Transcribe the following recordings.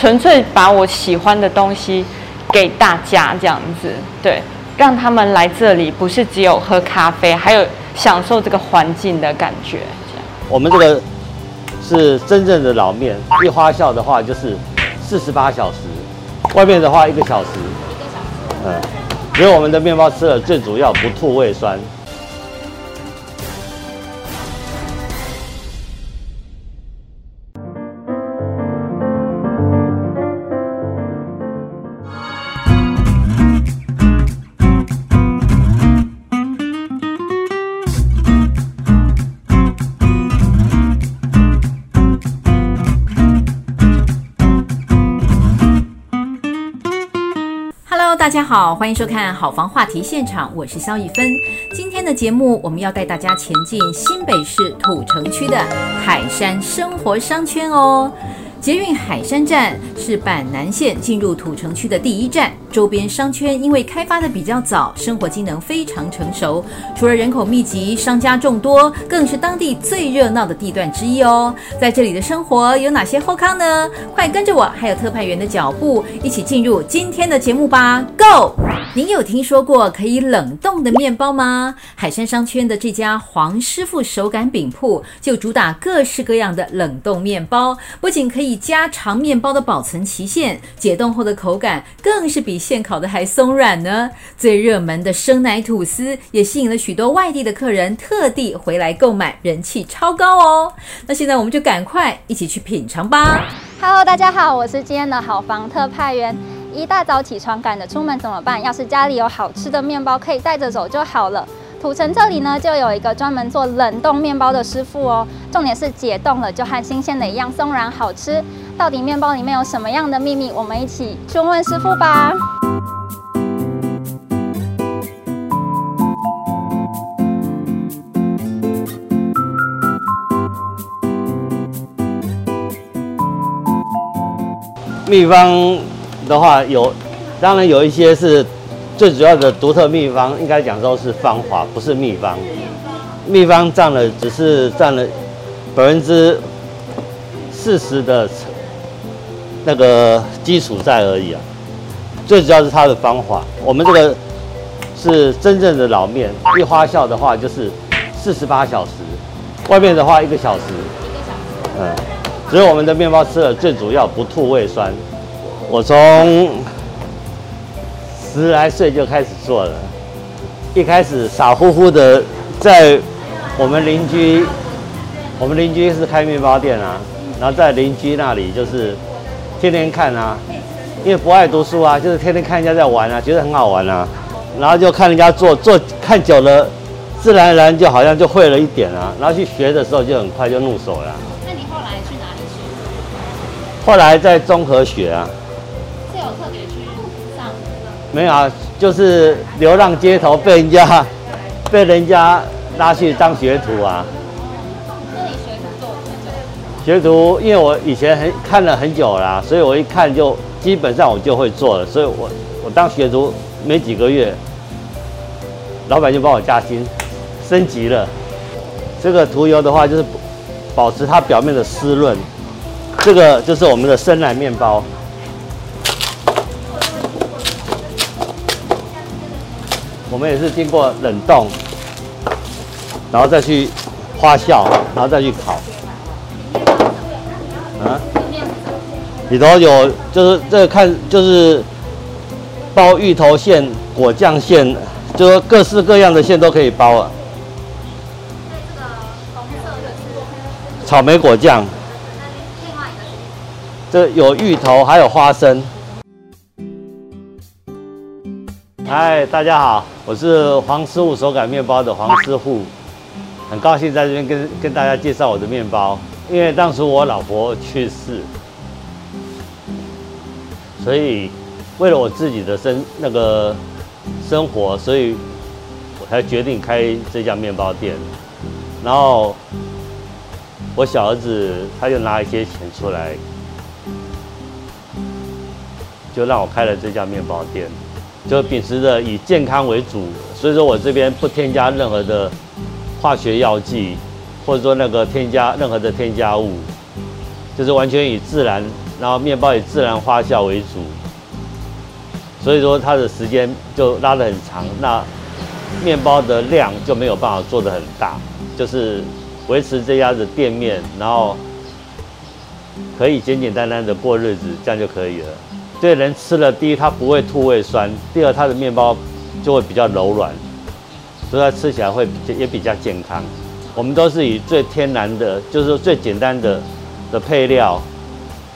纯粹把我喜欢的东西给大家这样子，对，让他们来这里不是只有喝咖啡，还有享受这个环境的感觉。这样，我们这个是真正的老面，一发酵的话就是四十八小时，外面的话一个小时。一个小时。嗯，所以我们的面包吃了最主要不吐胃酸。好，欢迎收看好房话题现场，我是肖一芬。今天的节目，我们要带大家前进新北市土城区的海山生活商圈哦。捷运海山站是板南线进入土城区的第一站，周边商圈因为开发的比较早，生活机能非常成熟。除了人口密集、商家众多，更是当地最热闹的地段之一哦。在这里的生活有哪些后康呢？快跟着我，还有特派员的脚步，一起进入今天的节目吧！Go！您有听说过可以冷冻的面包吗？海山商圈的这家黄师傅手擀饼铺就主打各式各样的冷冻面包，不仅可以加长面包的保存期限，解冻后的口感更是比现烤的还松软呢。最热门的生奶吐司也吸引了许多外地的客人特地回来购买，人气超高哦。那现在我们就赶快一起去品尝吧。Hello，大家好，我是今天的好房特派员。一大早起床赶着出门怎么办？要是家里有好吃的面包，可以带着走就好了。土城这里呢，就有一个专门做冷冻面包的师傅哦。重点是解冻了就和新鲜的一样松软好吃。到底面包里面有什么样的秘密？我们一起去问师傅吧。秘方。的话有，当然有一些是最主要的独特秘方，应该讲说是方法，不是秘方。秘方占了只是占了百分之四十的那个基础在而已啊。最主要是它的方法。我们这个是真正的老面，一发酵的话就是四十八小时，外面的话一个小时。一个小时。嗯，所以我们的面包吃了最主要不吐胃酸。我从十来岁就开始做了，一开始傻乎乎的在我们邻居，我们邻居是开面包店啊，然后在邻居那里就是天天看啊，因为不爱读书啊，就是天天看人家在玩啊，觉得很好玩啊，然后就看人家做做看久了，自然而然就好像就会了一点啊，然后去学的时候就很快就入手了。那你后来去哪里学？后来在综合学啊。是有特别去上没有啊，就是流浪街头被人家被人家拉去当学徒啊。学徒？因为我以前很看了很久啦，所以我一看就基本上我就会做了。所以我我当学徒没几个月，老板就帮我加薪，升级了。这个涂油的话，就是保持它表面的湿润。这个就是我们的生奶面包。我们也是经过冷冻，然后再去发酵，然后再去烤。里头有就是这个看就是包芋头馅、果酱馅，就是各式各样的馅都可以包啊。草莓果酱。这有芋头，还有花生。嗨，大家好，我是黄师傅手擀面包的黄师傅，很高兴在这边跟跟大家介绍我的面包。因为当时我老婆去世，所以为了我自己的生那个生活，所以我才决定开这家面包店。然后我小儿子他就拿一些钱出来，就让我开了这家面包店。就秉持着以健康为主，所以说我这边不添加任何的化学药剂，或者说那个添加任何的添加物，就是完全以自然然后面包以自然发酵为主，所以说它的时间就拉得很长，那面包的量就没有办法做得很大，就是维持这样的店面，然后可以简简单单的过日子，这样就可以了。对人吃了，第一它不会吐胃酸，第二它的面包就会比较柔软，所以它吃起来会也比较健康。我们都是以最天然的，就是最简单的的配料，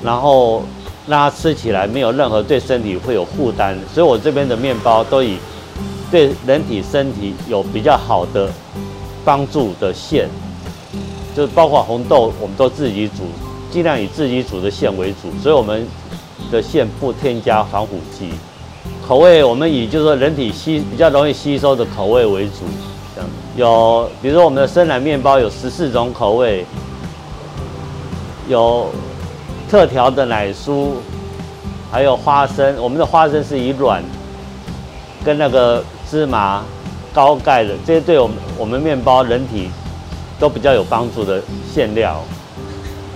然后让它吃起来没有任何对身体会有负担。所以我这边的面包都以对人体身体有比较好的帮助的馅，就是包括红豆，我们都自己煮，尽量以自己煮的馅为主。所以我们的馅不添加防腐剂，口味我们以就是说人体吸比较容易吸收的口味为主，这样有比如说我们的生奶面包有十四种口味，有特调的奶酥，还有花生。我们的花生是以软跟那个芝麻高钙的，这些对我们我们面包人体都比较有帮助的馅料。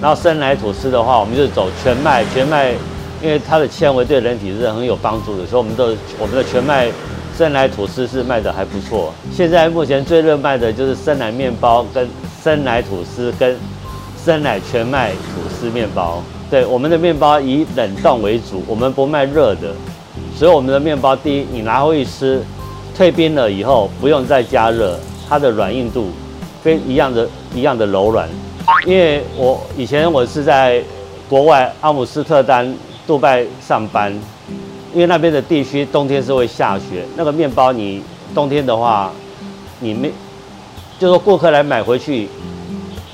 然后生奶吐司的话，我们就走全麦，全麦。因为它的纤维对人体是很有帮助的，所以我们的我们的全麦生奶吐司是卖的还不错。现在目前最热卖的就是生奶面包、跟生奶吐司、跟生奶全麦吐司面包。对，我们的面包以冷冻为主，我们不卖热的，所以我们的面包第一，你拿回去吃，退冰了以后不用再加热，它的软硬度跟一样的一样的柔软。因为我以前我是在国外阿姆斯特丹。杜拜上班，因为那边的地区冬天是会下雪，那个面包你冬天的话，你没，就说顾客来买回去，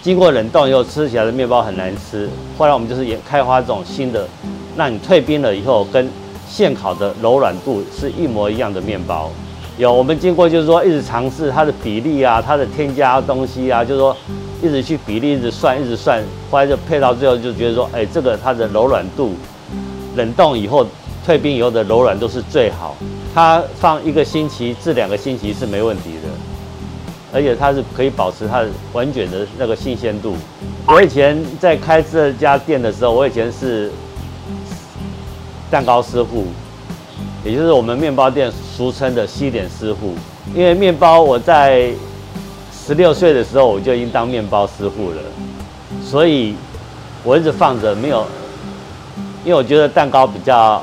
经过冷冻以后吃起来的面包很难吃。后来我们就是也开发这种新的，让你退冰了以后跟现烤的柔软度是一模一样的面包。有我们经过就是说一直尝试它的比例啊，它的添加东西啊，就是说一直去比例，一直算，一直算，后来就配到最后就觉得说，哎，这个它的柔软度。冷冻以后，退冰以后的柔软都是最好。它放一个星期至两个星期是没问题的，而且它是可以保持它完全的那个新鲜度。我以前在开这家店的时候，我以前是蛋糕师傅，也就是我们面包店俗称的西点师傅。因为面包我在十六岁的时候我就已经当面包师傅了，所以我一直放着没有。因为我觉得蛋糕比较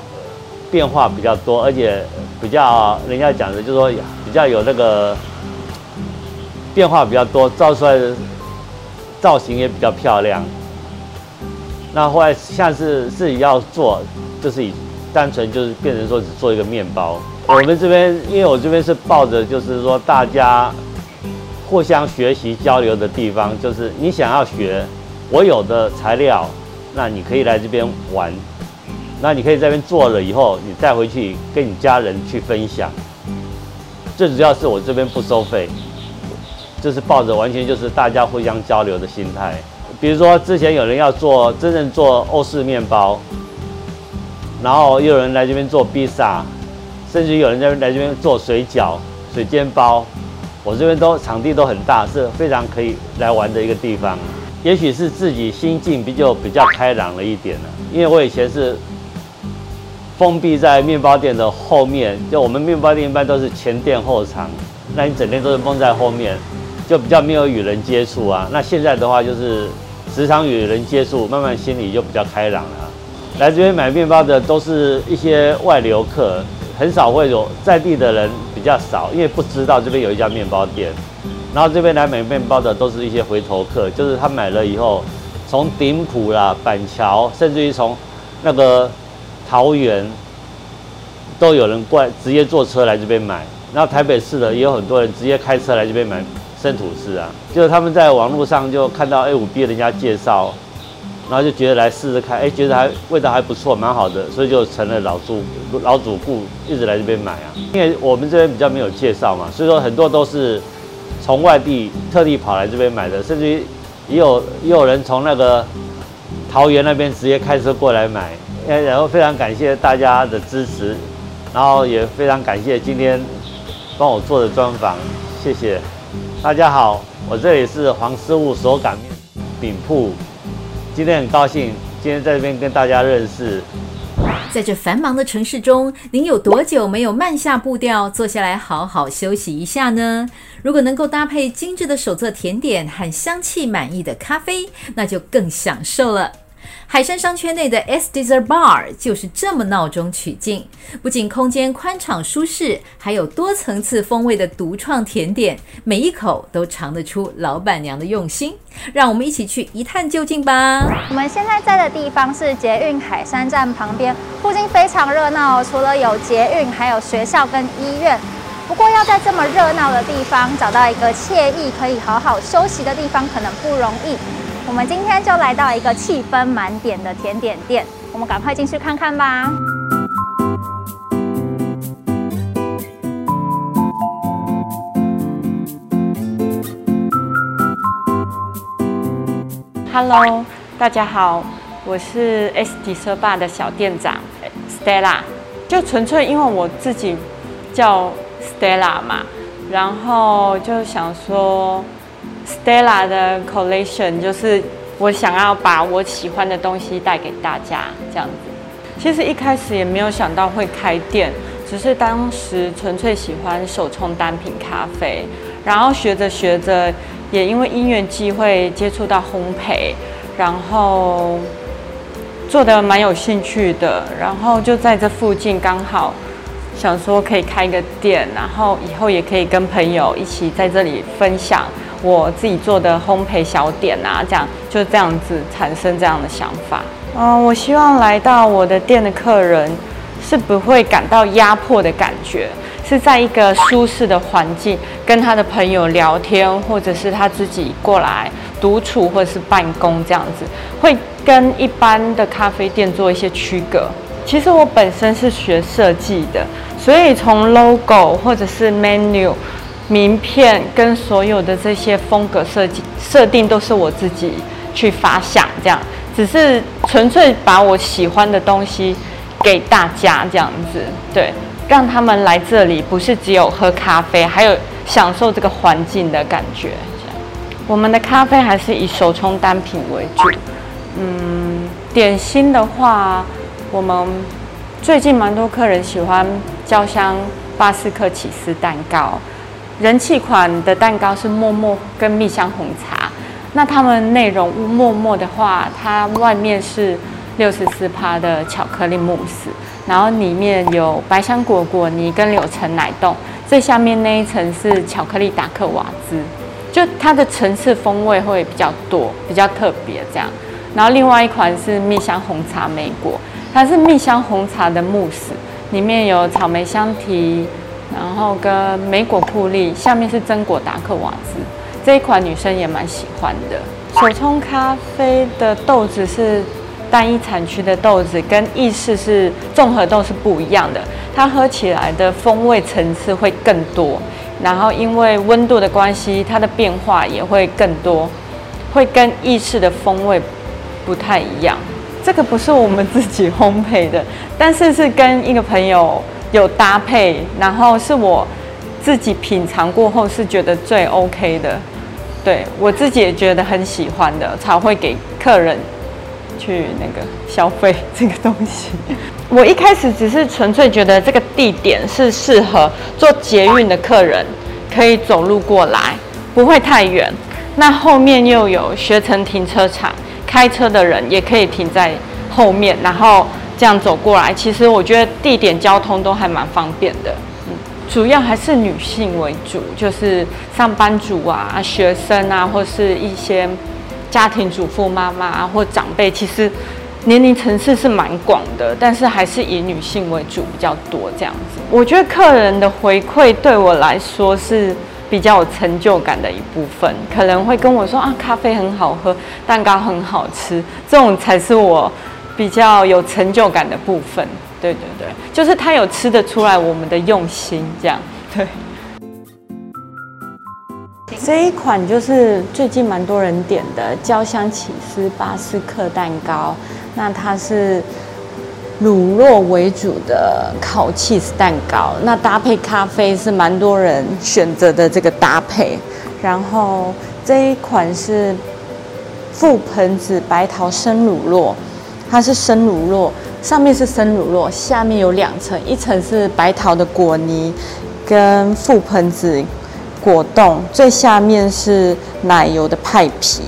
变化比较多，而且比较人家讲的就是说比较有那个变化比较多，造出来的造型也比较漂亮。那后来下次自己要做，就是以单纯就是变成说只做一个面包。我们这边因为我这边是抱着就是说大家互相学习交流的地方，就是你想要学我有的材料，那你可以来这边玩。那你可以在这边做了以后，你带回去跟你家人去分享。最主要是我这边不收费，就是抱着完全就是大家互相交流的心态。比如说之前有人要做真正做欧式面包，然后又有人来这边做披萨，甚至有人在来这边做水饺、水煎包。我这边都场地都很大，是非常可以来玩的一个地方。也许是自己心境比较比较开朗了一点了，因为我以前是。封闭在面包店的后面，就我们面包店一般都是前店后厂，那你整天都是封在后面，就比较没有与人接触啊。那现在的话就是时常与人接触，慢慢心里就比较开朗了。来这边买面包的都是一些外流客，很少会有在地的人比较少，因为不知道这边有一家面包店。然后这边来买面包的都是一些回头客，就是他买了以后，从顶埔啦、板桥，甚至于从那个。桃园都有人过来，直接坐车来这边买。然后台北市的也有很多人直接开车来这边买生吐司啊。就是他们在网络上就看到 A5B 人家介绍，然后就觉得来试试看，哎，觉得还味道还不错，蛮好的，所以就成了老主老主顾，一直来这边买啊。因为我们这边比较没有介绍嘛，所以说很多都是从外地特地跑来这边买的，甚至于也有也有人从那个桃园那边直接开车过来买。然后非常感谢大家的支持，然后也非常感谢今天帮我做的专访，谢谢大家好，我这里是黄师傅手擀面饼铺，今天很高兴今天在这边跟大家认识。在这繁忙的城市中，您有多久没有慢下步调，坐下来好好休息一下呢？如果能够搭配精致的手作甜点和香气满意的咖啡，那就更享受了。海山商圈内的 S Dessert Bar 就是这么闹中取静，不仅空间宽敞舒适，还有多层次风味的独创甜点，每一口都尝得出老板娘的用心。让我们一起去一探究竟吧。我们现在在的地方是捷运海山站旁边，附近非常热闹哦，除了有捷运，还有学校跟医院。不过要在这么热闹的地方找到一个惬意可以好好休息的地方，可能不容易。我们今天就来到一个气氛满点的甜点店，我们赶快进去看看吧。Hello，大家好，我是 sd 社霸的小店长 Stella，就纯粹因为我自己叫 Stella 嘛，然后就想说。Stella 的 collection 就是我想要把我喜欢的东西带给大家，这样子。其实一开始也没有想到会开店，只是当时纯粹喜欢手冲单品咖啡，然后学着学着，也因为因缘机会接触到烘焙，然后做的蛮有兴趣的，然后就在这附近刚好想说可以开一个店，然后以后也可以跟朋友一起在这里分享。我自己做的烘焙小点啊，这样就这样子产生这样的想法。嗯，我希望来到我的店的客人是不会感到压迫的感觉，是在一个舒适的环境跟他的朋友聊天，或者是他自己过来独处或者是办公这样子，会跟一般的咖啡店做一些区隔。其实我本身是学设计的，所以从 logo 或者是 menu。名片跟所有的这些风格设计设定都是我自己去发想，这样只是纯粹把我喜欢的东西给大家这样子，对，让他们来这里不是只有喝咖啡，还有享受这个环境的感觉。我们的咖啡还是以手冲单品为主。嗯，点心的话，我们最近蛮多客人喜欢焦香巴斯克起司蛋糕。人气款的蛋糕是默默跟蜜香红茶，那它们内容物默默的话，它外面是六十四趴的巧克力慕斯，然后里面有白香果果泥跟柳橙奶冻，最下面那一层是巧克力达克瓦兹，就它的层次风味会比较多，比较特别这样。然后另外一款是蜜香红茶莓果，它是蜜香红茶的慕斯，里面有草莓香缇。然后跟莓果库利，下面是榛果达克瓦兹，这一款女生也蛮喜欢的。手冲咖啡的豆子是单一产区的豆子，跟意式是综合豆是不一样的，它喝起来的风味层次会更多。然后因为温度的关系，它的变化也会更多，会跟意式的风味不太一样。这个不是我们自己烘焙的，但是是跟一个朋友。有搭配，然后是我自己品尝过后是觉得最 OK 的，对，我自己也觉得很喜欢的，才会给客人去那个消费这个东西。我一开始只是纯粹觉得这个地点是适合坐捷运的客人可以走路过来，不会太远。那后面又有学城停车场，开车的人也可以停在后面，然后。这样走过来，其实我觉得地点交通都还蛮方便的。嗯，主要还是女性为主，就是上班族啊、学生啊，或是一些家庭主妇妈妈啊，或长辈，其实年龄层次是蛮广的，但是还是以女性为主比较多。这样子，我觉得客人的回馈对我来说是比较有成就感的一部分，可能会跟我说啊，咖啡很好喝，蛋糕很好吃，这种才是我。比较有成就感的部分，对对对，就是他有吃得出来我们的用心，这样 对。这一款就是最近蛮多人点的焦香起司巴斯克蛋糕，那它是乳酪为主的烤起司蛋糕，那搭配咖啡是蛮多人选择的这个搭配。然后这一款是覆盆子白桃生乳酪。它是生乳酪，上面是生乳酪，下面有两层，一层是白桃的果泥跟覆盆子果冻，最下面是奶油的派皮。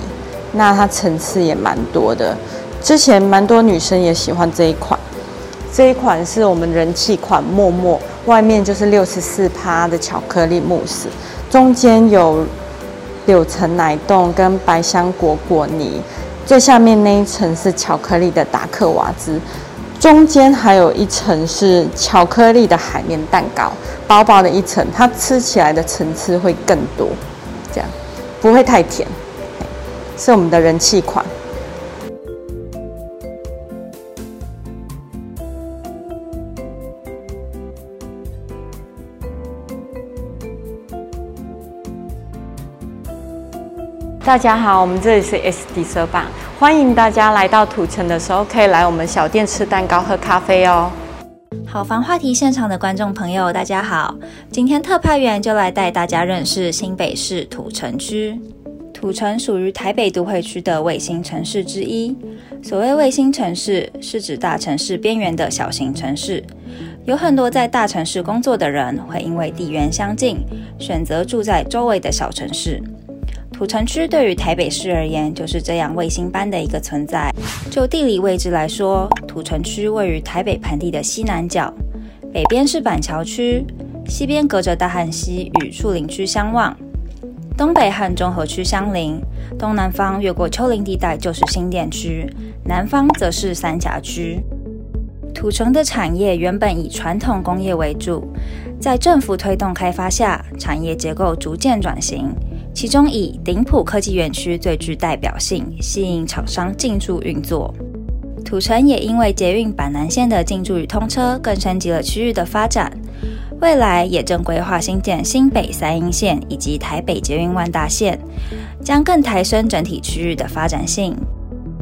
那它层次也蛮多的，之前蛮多女生也喜欢这一款。这一款是我们人气款默默，外面就是六十四趴的巧克力慕斯，中间有柳橙奶冻跟百香果果泥，最下面那一层是巧克力的达克瓦兹，中间还有一层是巧克力的海绵蛋糕，薄薄的一层，它吃起来的层次会更多，这样不会太甜，是我们的人气款。大家好，我们这里是 S 迪舍棒，欢迎大家来到土城的时候，可以来我们小店吃蛋糕、喝咖啡哦。好房话题现场的观众朋友，大家好，今天特派员就来带大家认识新北市土城区。土城属于台北都会区的卫星城市之一。所谓卫星城市，是指大城市边缘的小型城市。有很多在大城市工作的人，会因为地缘相近，选择住在周围的小城市。土城区对于台北市而言，就是这样卫星般的一个存在。就地理位置来说，土城区位于台北盆地的西南角，北边是板桥区，西边隔着大汉溪与树林区相望，东北和中和区相邻，东南方越过丘陵地带就是新店区，南方则是三峡区。土城的产业原本以传统工业为主，在政府推动开发下，产业结构逐渐转型。其中以顶普科技园区最具代表性，吸引厂商进驻运作。土城也因为捷运板南线的进驻与通车，更升级了区域的发展。未来也正规划新建新北三莺线以及台北捷运万大线，将更抬升整体区域的发展性。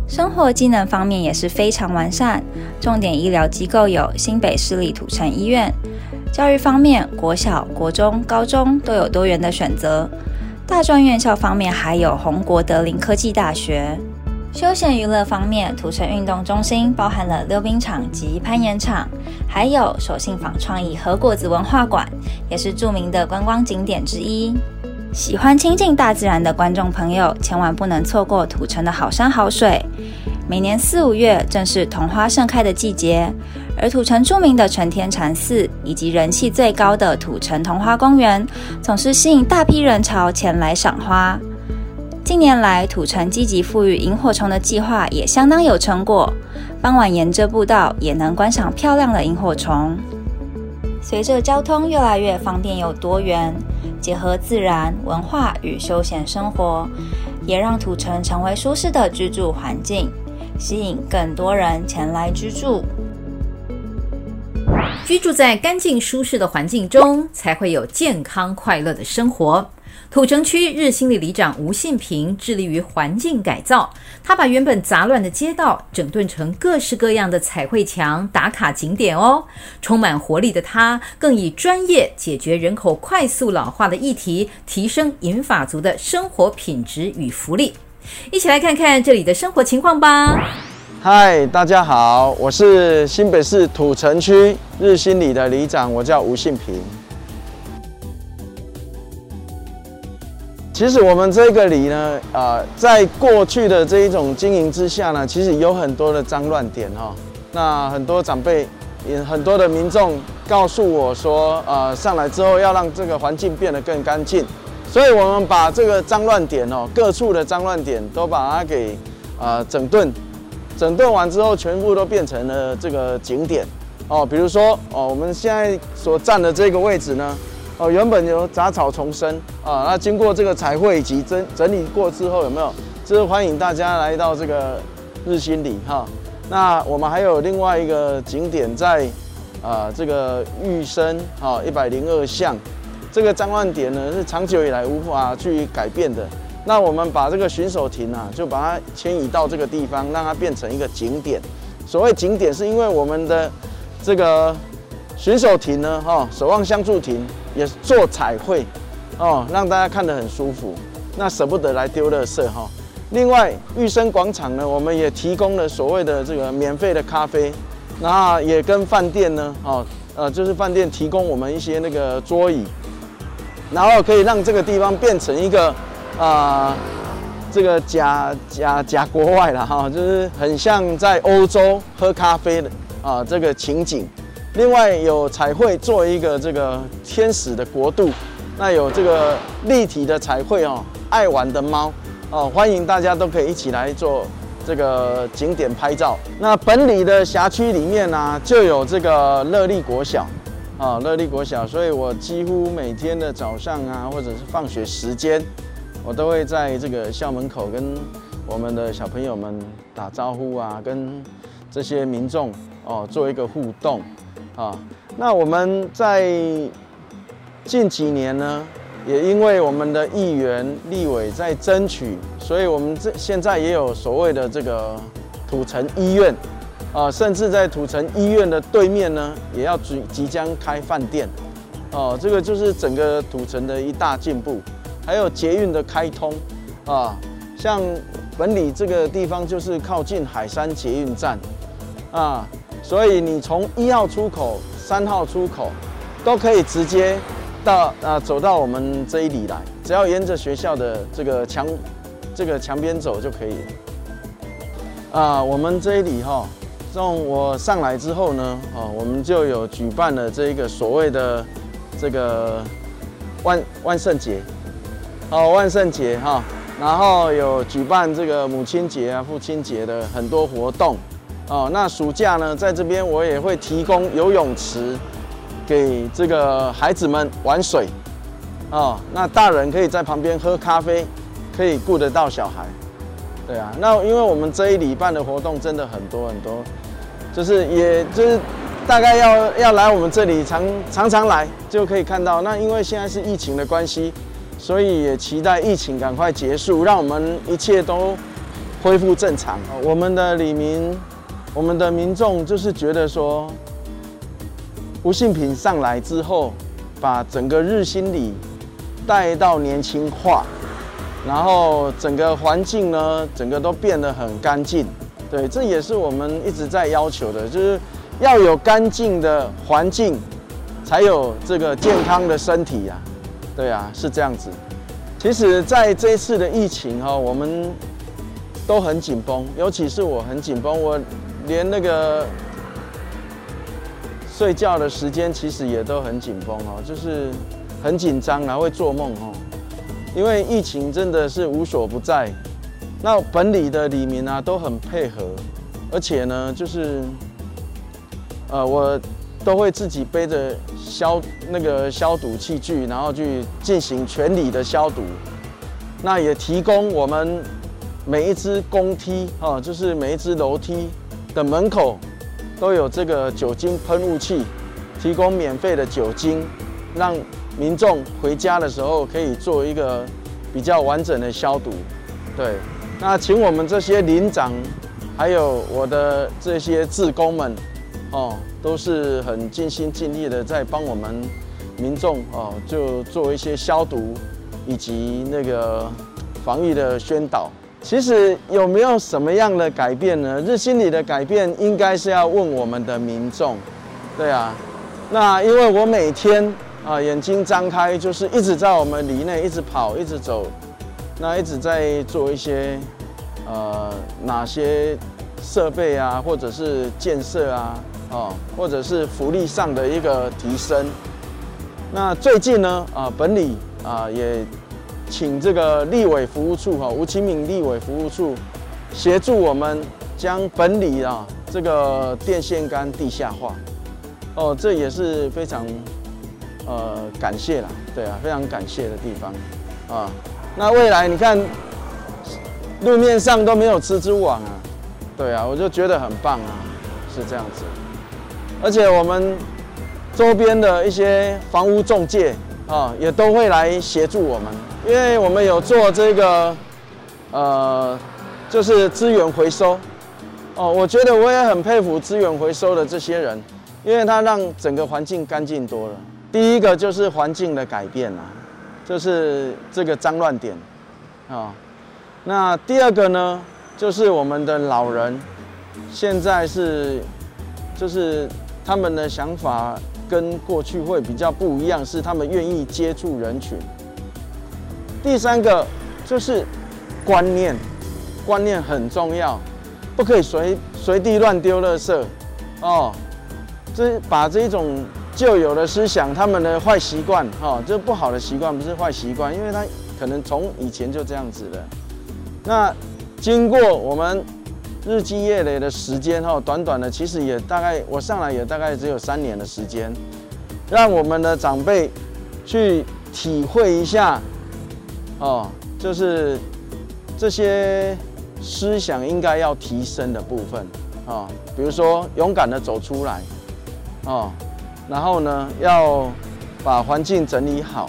生活机能方面也是非常完善，重点医疗机构有新北市立土城医院。教育方面，国小、国中、高中都有多元的选择。大专院校方面还有红国德林科技大学。休闲娱乐方面，土城运动中心包含了溜冰场及攀岩场，还有手信坊创意和果子文化馆，也是著名的观光景点之一。喜欢亲近大自然的观众朋友，千万不能错过土城的好山好水。每年四五月正是桐花盛开的季节，而土城著名的承天禅寺以及人气最高的土城桐花公园，总是吸引大批人潮前来赏花。近年来，土城积极复育萤火虫的计划也相当有成果，傍晚沿着步道也能观赏漂亮的萤火虫。随着交通越来越方便又多元，结合自然、文化与休闲生活，也让土城成为舒适的居住环境。吸引更多人前来居住。居住在干净舒适的环境中，才会有健康快乐的生活。土城区日新里里长吴信平致力于环境改造，他把原本杂乱的街道整顿成各式各样的彩绘墙、打卡景点哦。充满活力的他，更以专业解决人口快速老化的议题，提升银发族的生活品质与福利。一起来看看这里的生活情况吧。嗨，大家好，我是新北市土城区日新里的里长，我叫吴信平。其实我们这个里呢，呃，在过去的这一种经营之下呢，其实有很多的脏乱点哈。那很多长辈，也很多的民众告诉我说，呃，上来之后要让这个环境变得更干净。所以，我们把这个脏乱点哦，各处的脏乱点都把它给呃整顿，整顿完之后，全部都变成了这个景点哦。比如说哦，我们现在所站的这个位置呢，哦，原本有杂草丛生啊，那经过这个彩绘以及整整理过之后，有没有？这是欢迎大家来到这个日新里哈。那我们还有另外一个景点在啊，这个玉生啊一百零二巷。这个脏乱点呢，是长久以来无法去改变的。那我们把这个巡守亭啊，就把它迁移到这个地方，让它变成一个景点。所谓景点，是因为我们的这个巡守亭呢，哈，守望相助亭也做彩绘，哦，让大家看得很舒服。那舍不得来丢垃圾哈。另外，玉生广场呢，我们也提供了所谓的这个免费的咖啡，那也跟饭店呢，哦，呃，就是饭店提供我们一些那个桌椅，然后可以让这个地方变成一个啊、这个假假假国外了哈，就是很像在欧洲喝咖啡的啊、这个情景。另外有彩绘做一个这个天使的国度，那有这个立体的彩绘哦，爱玩的猫哦，欢迎大家都可以一起来做这个景点拍照。那本里的辖区里面呢、就有这个乐利国小啊，乐利国小，所以我几乎每天的早上啊，或者是放学时间，我都会在这个校门口跟我们的小朋友们打招呼啊，跟这些民众哦做一个互动。啊，那我们在近几年呢，也因为我们的议员、立委在争取，所以我们这现在也有所谓的这个土城医院，啊，甚至在土城医院的对面呢，也要即即将开饭店，哦，这个就是整个土城的一大进步，还有捷运的开通，啊，像本里这个地方就是靠近海山捷运站，啊。所以你从一号出口、三号出口，都可以直接到啊走到我们这里来，只要沿着学校的这个墙，这个墙边走就可以了。啊，我们这里哈，从我上来之后呢，哦，我们就有举办了这一个所谓的这个万万圣节，哦，万圣节哈，然后有举办这个母亲节啊、父亲节的很多活动。哦，那暑假呢，在这边我也会提供游泳池，给这个孩子们玩水。哦，那大人可以在旁边喝咖啡，可以顾得到小孩。对啊，那因为我们这一礼拜的活动真的很多很多，就是也就是大概要要来我们这里常常常来就可以看到。那因为现在是疫情的关系，所以也期待疫情赶快结束，让我们一切都恢复正常。我们的李明。我们的民众就是觉得说，吴信平上来之后，把整个日新里带到年轻化，然后整个环境呢，整个都变得很干净。对，这也是我们一直在要求的，就是要有干净的环境，才有这个健康的身体呀。对啊，是这样子。其实在这一次的疫情哈，我们都很紧绷，尤其是我很紧绷，我。连那个睡觉的时间其实也都很紧绷哦，就是很紧张，然后会做梦哦。因为疫情真的是无所不在，那本里的里民啊都很配合，而且呢，就是呃，我都会自己背着消那个消毒器具，然后去进行全里的消毒。那也提供我们每一只公梯啊，就是每一只楼梯。的门口都有这个酒精喷雾器，提供免费的酒精，让民众回家的时候可以做一个比较完整的消毒。对，那请我们这些领长，还有我的这些志工们，哦，都是很尽心尽力的在帮我们民众哦，就做一些消毒以及那个防疫的宣导。其实有没有什么样的改变呢？日心里的改变应该是要问我们的民众，对啊。那因为我每天啊眼睛张开就是一直在我们里内一直跑一直走，那一直在做一些呃哪些设备啊，或者是建设啊，哦，或者是福利上的一个提升。那最近呢啊本里啊也。请这个立委服务处哈，吴清敏立委服务处协助我们将本里啊这个电线杆地下化，哦，这也是非常呃感谢啦，对啊，非常感谢的地方啊。那未来你看路面上都没有蜘蛛网啊，对啊，我就觉得很棒啊，是这样子。而且我们周边的一些房屋中介啊，也都会来协助我们。因为我们有做这个，呃，就是资源回收，哦，我觉得我也很佩服资源回收的这些人，因为他让整个环境干净多了。第一个就是环境的改变啊，就是这个脏乱点，啊，那第二个呢，就是我们的老人，现在是就是他们的想法跟过去会比较不一样，是他们愿意接触人群。第三个就是观念，观念很重要，不可以随随地乱丢垃圾哦。这把这种旧有的思想，他们的坏习惯，哈，这不好的习惯不是坏习惯，因为他可能从以前就这样子的。那经过我们日积月累的时间，哈，短短的其实也大概我上来也大概只有三年的时间，让我们的长辈去体会一下，哦，就是这些思想应该要提升的部分，啊，比如说勇敢的走出来。哦，然后呢，要把环境整理好。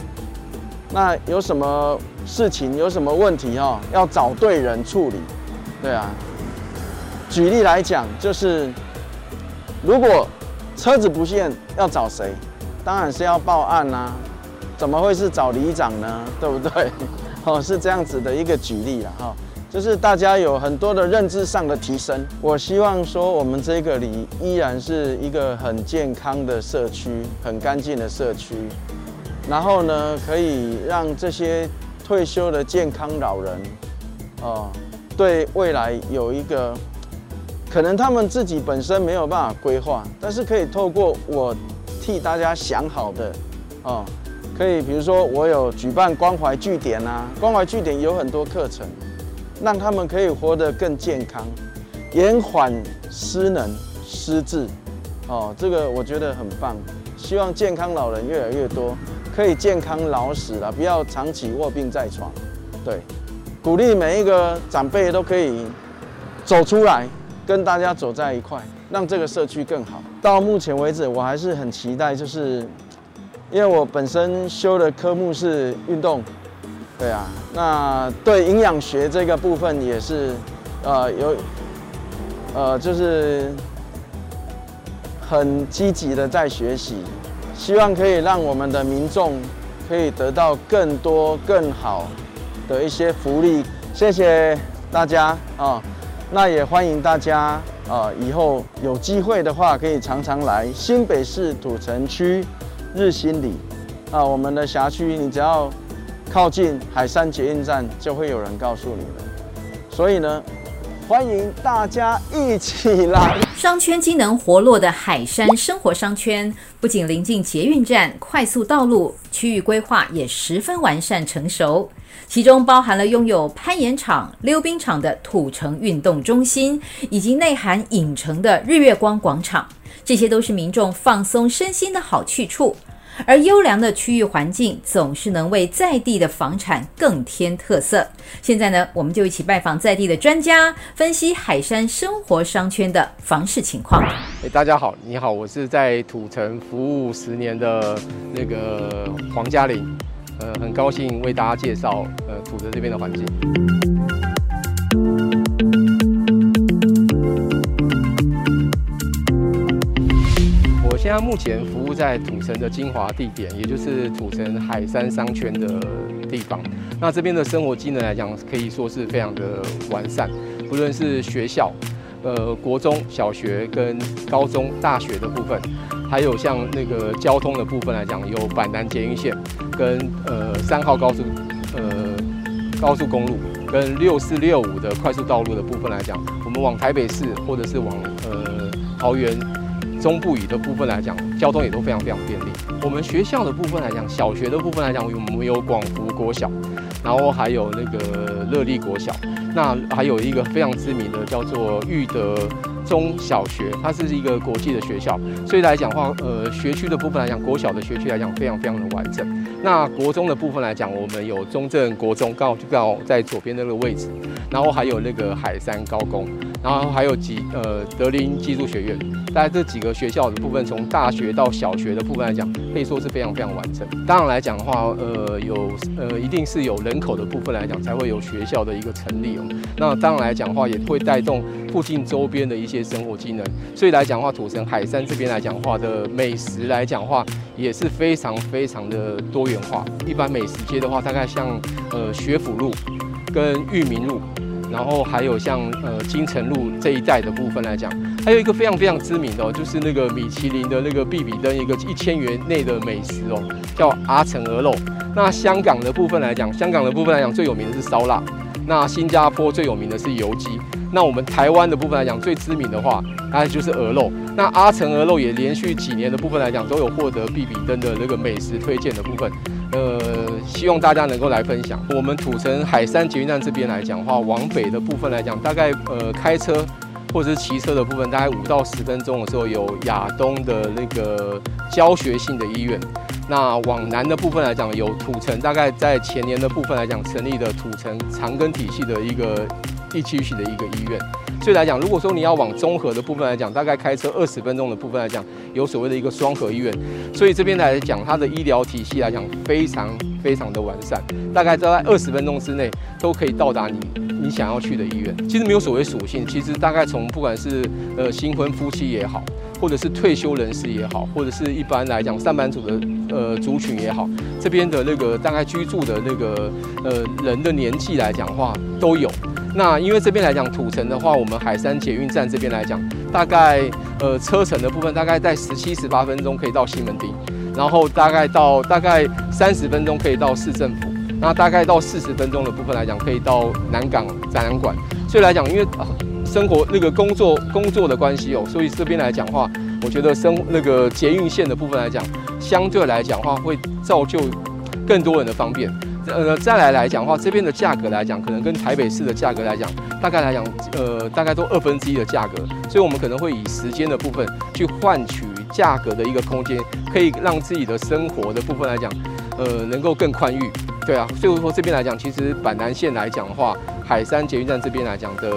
那有什么事情，有什么问题哦，要找对人处理。对啊，举例来讲，就是如果车子不见，要找谁？当然是要报案啦、怎么会是找里长呢？对不对？哦，是这样子的一个举例了哈。就是大家有很多的认知上的提升，我希望说我们这个里依然是一个很健康的社区，很干净的社区。然后呢，可以让这些退休的健康老人，哦，对未来有一个可能他们自己本身没有办法规划，但是可以透过我替大家想好的，哦，可以比如说我有举办关怀据点啊，关怀据点有很多课程。让他们可以活得更健康，延缓失能、失智，哦，这个我觉得很棒。希望健康老人越来越多，可以健康老死了，不要长期卧病在床。对，鼓励每一个长辈都可以走出来，跟大家走在一块，让这个社区更好。到目前为止，我还是很期待，就是因为我本身修的科目是运动。对啊，那对营养学这个部分也是，呃，有，呃，就是很积极的在学习，希望可以让我们的民众可以得到更多更好的一些福利。谢谢大家啊，那也欢迎大家啊，以后有机会的话可以常常来新北市土城区日新里啊，我们的辖区你只要。靠近海山捷运站，就会有人告诉你了。所以呢，欢迎大家一起来。商圈机能活络的海山生活商圈，不仅临近捷运站、快速道路，区域规划也十分完善成熟。其中包含了拥有攀岩场、溜冰场的土城运动中心，以及内含影城的日月光广场，这些都是民众放松身心的好去处。而优良的区域环境总是能为在地的房产更添特色。现在呢，我们就一起拜访在地的专家，分析海山生活商圈的房市情况。哎，大家好，你好，我是在土城服务十年的那个黄嘉玲，呃，很高兴为大家介绍呃土城这边的环境。现在目前服务在土城的精华地点，也就是土城海山商圈的地方。那这边的生活机能来讲，可以说是非常的完善，不论是学校，呃，国中小学跟高中大学的部分，还有像那个交通的部分来讲，有板南捷运线跟呃三号高速呃高速公路跟六四六五的快速道路的部分来讲，我们往台北市或者是往呃桃园。中部以的部分来讲，交通也都非常非常便利。我们学校的部分来讲，小学的部分来讲，我们有广福国小，然后还有那个乐利国小，那还有一个非常知名的叫做育德中小学，它是一个国际的学校。所以来讲话，呃，学区的部分来讲，国小的学区来讲非常非常的完整。那国中的部分来讲，我们有中正国中，刚好就刚好在左边那个位置，然后还有那个海山高工，然后还有几呃德林技术学院。大概这几个学校的部分，从大学到小学的部分来讲，可以说是非常非常完整。当然来讲的话，呃，有呃一定是有人口的部分来讲，才会有学校的一个成立哦。那当然来讲的话，也会带动附近周边的一些生活机能。所以来讲的话，土城海山这边来讲的话的美食来讲的话，也是非常非常的多元化。一般美食街的话，大概像呃学府路。跟裕民路，然后还有像呃金城路这一带的部分来讲，还有一个非常非常知名的，就是那个米其林的那个必比登一个一千元内的美食哦，叫阿城鹅肉。那香港的部分来讲，香港的部分来讲最有名的是烧腊，那新加坡最有名的是油鸡。那我们台湾的部分来讲，最知名的话，那就是鹅肉。那阿城鹅肉也连续几年的部分来讲，都有获得必比登的那个美食推荐的部分。呃，希望大家能够来分享。我们土城海山捷运站这边来讲的话，往北的部分来讲，大概呃开车或者是骑车的部分，大概五到十分钟的时候，有亚东的那个教学性的医院。那往南的部分来讲，有土城，大概在前年的部分来讲，成立的土城长庚体系的一个。地区性的一个医院，所以来讲，如果说你要往综合的部分来讲，大概开车二十分钟的部分来讲，有所谓的一个双合医院，所以这边来讲，它的医疗体系来讲非常非常的完善，大概在二十分钟之内都可以到达你你想要去的医院。其实没有所谓属性，其实大概从不管是呃新婚夫妻也好，或者是退休人士也好，或者是一般来讲上班族的呃族群也好，这边的那个大概居住的那个呃人的年纪来讲话都有。那因为这边来讲，土城的话，我们海山捷运站这边来讲，大概呃车程的部分大概在十七十八分钟可以到西门町，然后大概到大概三十分钟可以到市政府，那大概到四十分钟的部分来讲，可以到南港展览馆。所以来讲，因为生活那个工作工作的关系哦，所以这边来讲话，我觉得生那个捷运线的部分来讲，相对来讲话，会造就更多人的方便。呃，再来来讲的话，这边的价格来讲，可能跟台北市的价格来讲，大概来讲，呃，大概都二分之一的价格，所以我们可能会以时间的部分去换取价格的一个空间，可以让自己的生活的部分来讲，呃，能够更宽裕。对啊，所以说这边来讲，其实板南线来讲的话，海山捷运站这边来讲的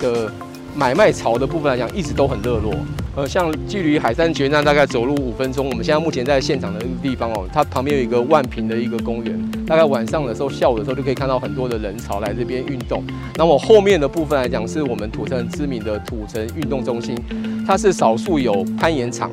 的买卖潮的部分来讲，一直都很热络。呃，像距离海山捷运站大概走路五分钟，我们现在目前在现场的地方哦，它旁边有一个万平的一个公园，大概晚上的时候、下午的时候就可以看到很多的人潮来这边运动。那么后面的部分来讲，是我们土城知名的土城运动中心，它是少数有攀岩场，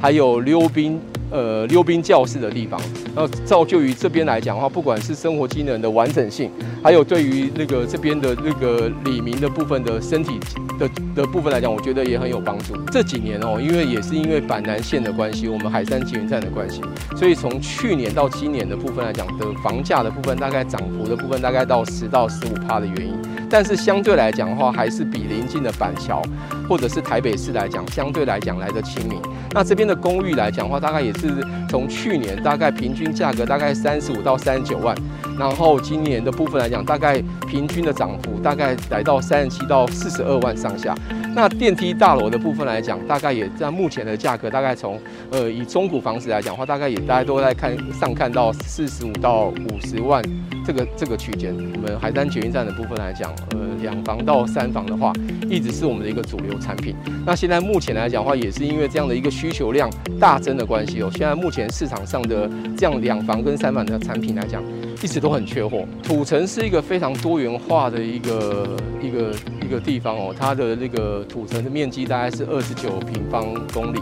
还有溜冰。呃，溜冰教室的地方，那造就于这边来讲的话，不管是生活机能的完整性，还有对于那个这边的那个李明的部分的身体的的部分来讲，我觉得也很有帮助。这几年哦，因为也是因为板南线的关系，我们海山捷运站的关系，所以从去年到今年的部分来讲的房价的部分，大概涨幅的部分大概到十到十五趴的原因。但是相对来讲的话，还是比邻近的板桥或者是台北市来讲，相对来讲来得亲民。那这边的公寓来讲的话，大概也是从去年大概平均价格大概三十五到三十九万，然后今年的部分来讲，大概平均的涨幅大概来到三十七到四十二万上下。那电梯大楼的部分来讲，大概也在目前的价格大概从呃以中古房子来讲的话，大概也大概都在看上看到四十五到五十万。这个这个区间，我们海山捷运站的部分来讲，呃，两房到三房的话，一直是我们的一个主流产品。那现在目前来讲的话，也是因为这样的一个需求量大增的关系哦。现在目前市场上的这样两房跟三房的产品来讲，一直都很缺货。土城是一个非常多元化的一个一个一个地方哦，它的那个土城的面积大概是二十九平方公里，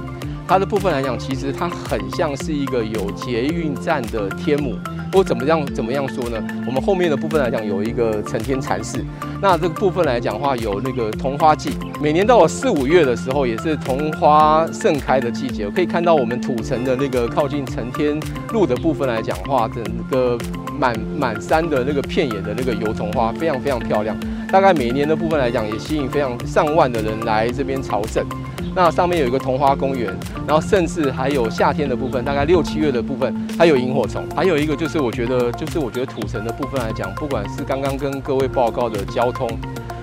它的部分来讲，其实它很像是一个有捷运站的天母。我怎么样怎么样说呢？我们后面的部分来讲，有一个承天禅寺。那这个部分来讲的话，有那个桐花季。每年到了四五月的时候，也是桐花盛开的季节。可以看到我们土城的那个靠近承天路的部分来讲的话，整个满满山的那个片野的那个油桐花，非常非常漂亮。大概每年的部分来讲，也吸引非常上万的人来这边朝圣。那上面有一个桐花公园，然后甚至还有夏天的部分，大概六七月的部分，还有萤火虫。还有一个就是我觉得，就是我觉得土城的部分来讲，不管是刚刚跟各位报告的交通，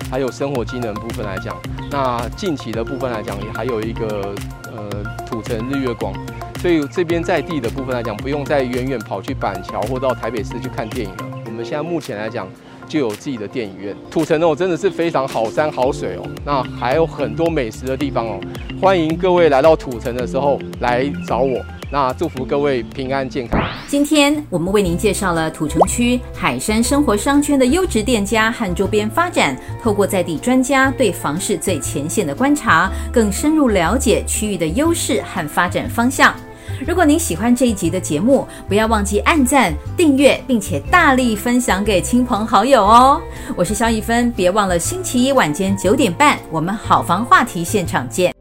还有生活机能部分来讲，那近期的部分来讲，也还有一个呃土城日月光。所以这边在地的部分来讲，不用再远远跑去板桥或到台北市去看电影了。我们现在目前来讲。就有自己的电影院，土城哦，真的是非常好山好水哦，那还有很多美食的地方哦，欢迎各位来到土城的时候来找我，那祝福各位平安健康。今天我们为您介绍了土城区海山生活商圈的优质店家和周边发展，透过在地专家对房市最前线的观察，更深入了解区域的优势和发展方向。如果您喜欢这一集的节目，不要忘记按赞、订阅，并且大力分享给亲朋好友哦。我是肖一芬，别忘了星期一晚间九点半，我们好房话题现场见。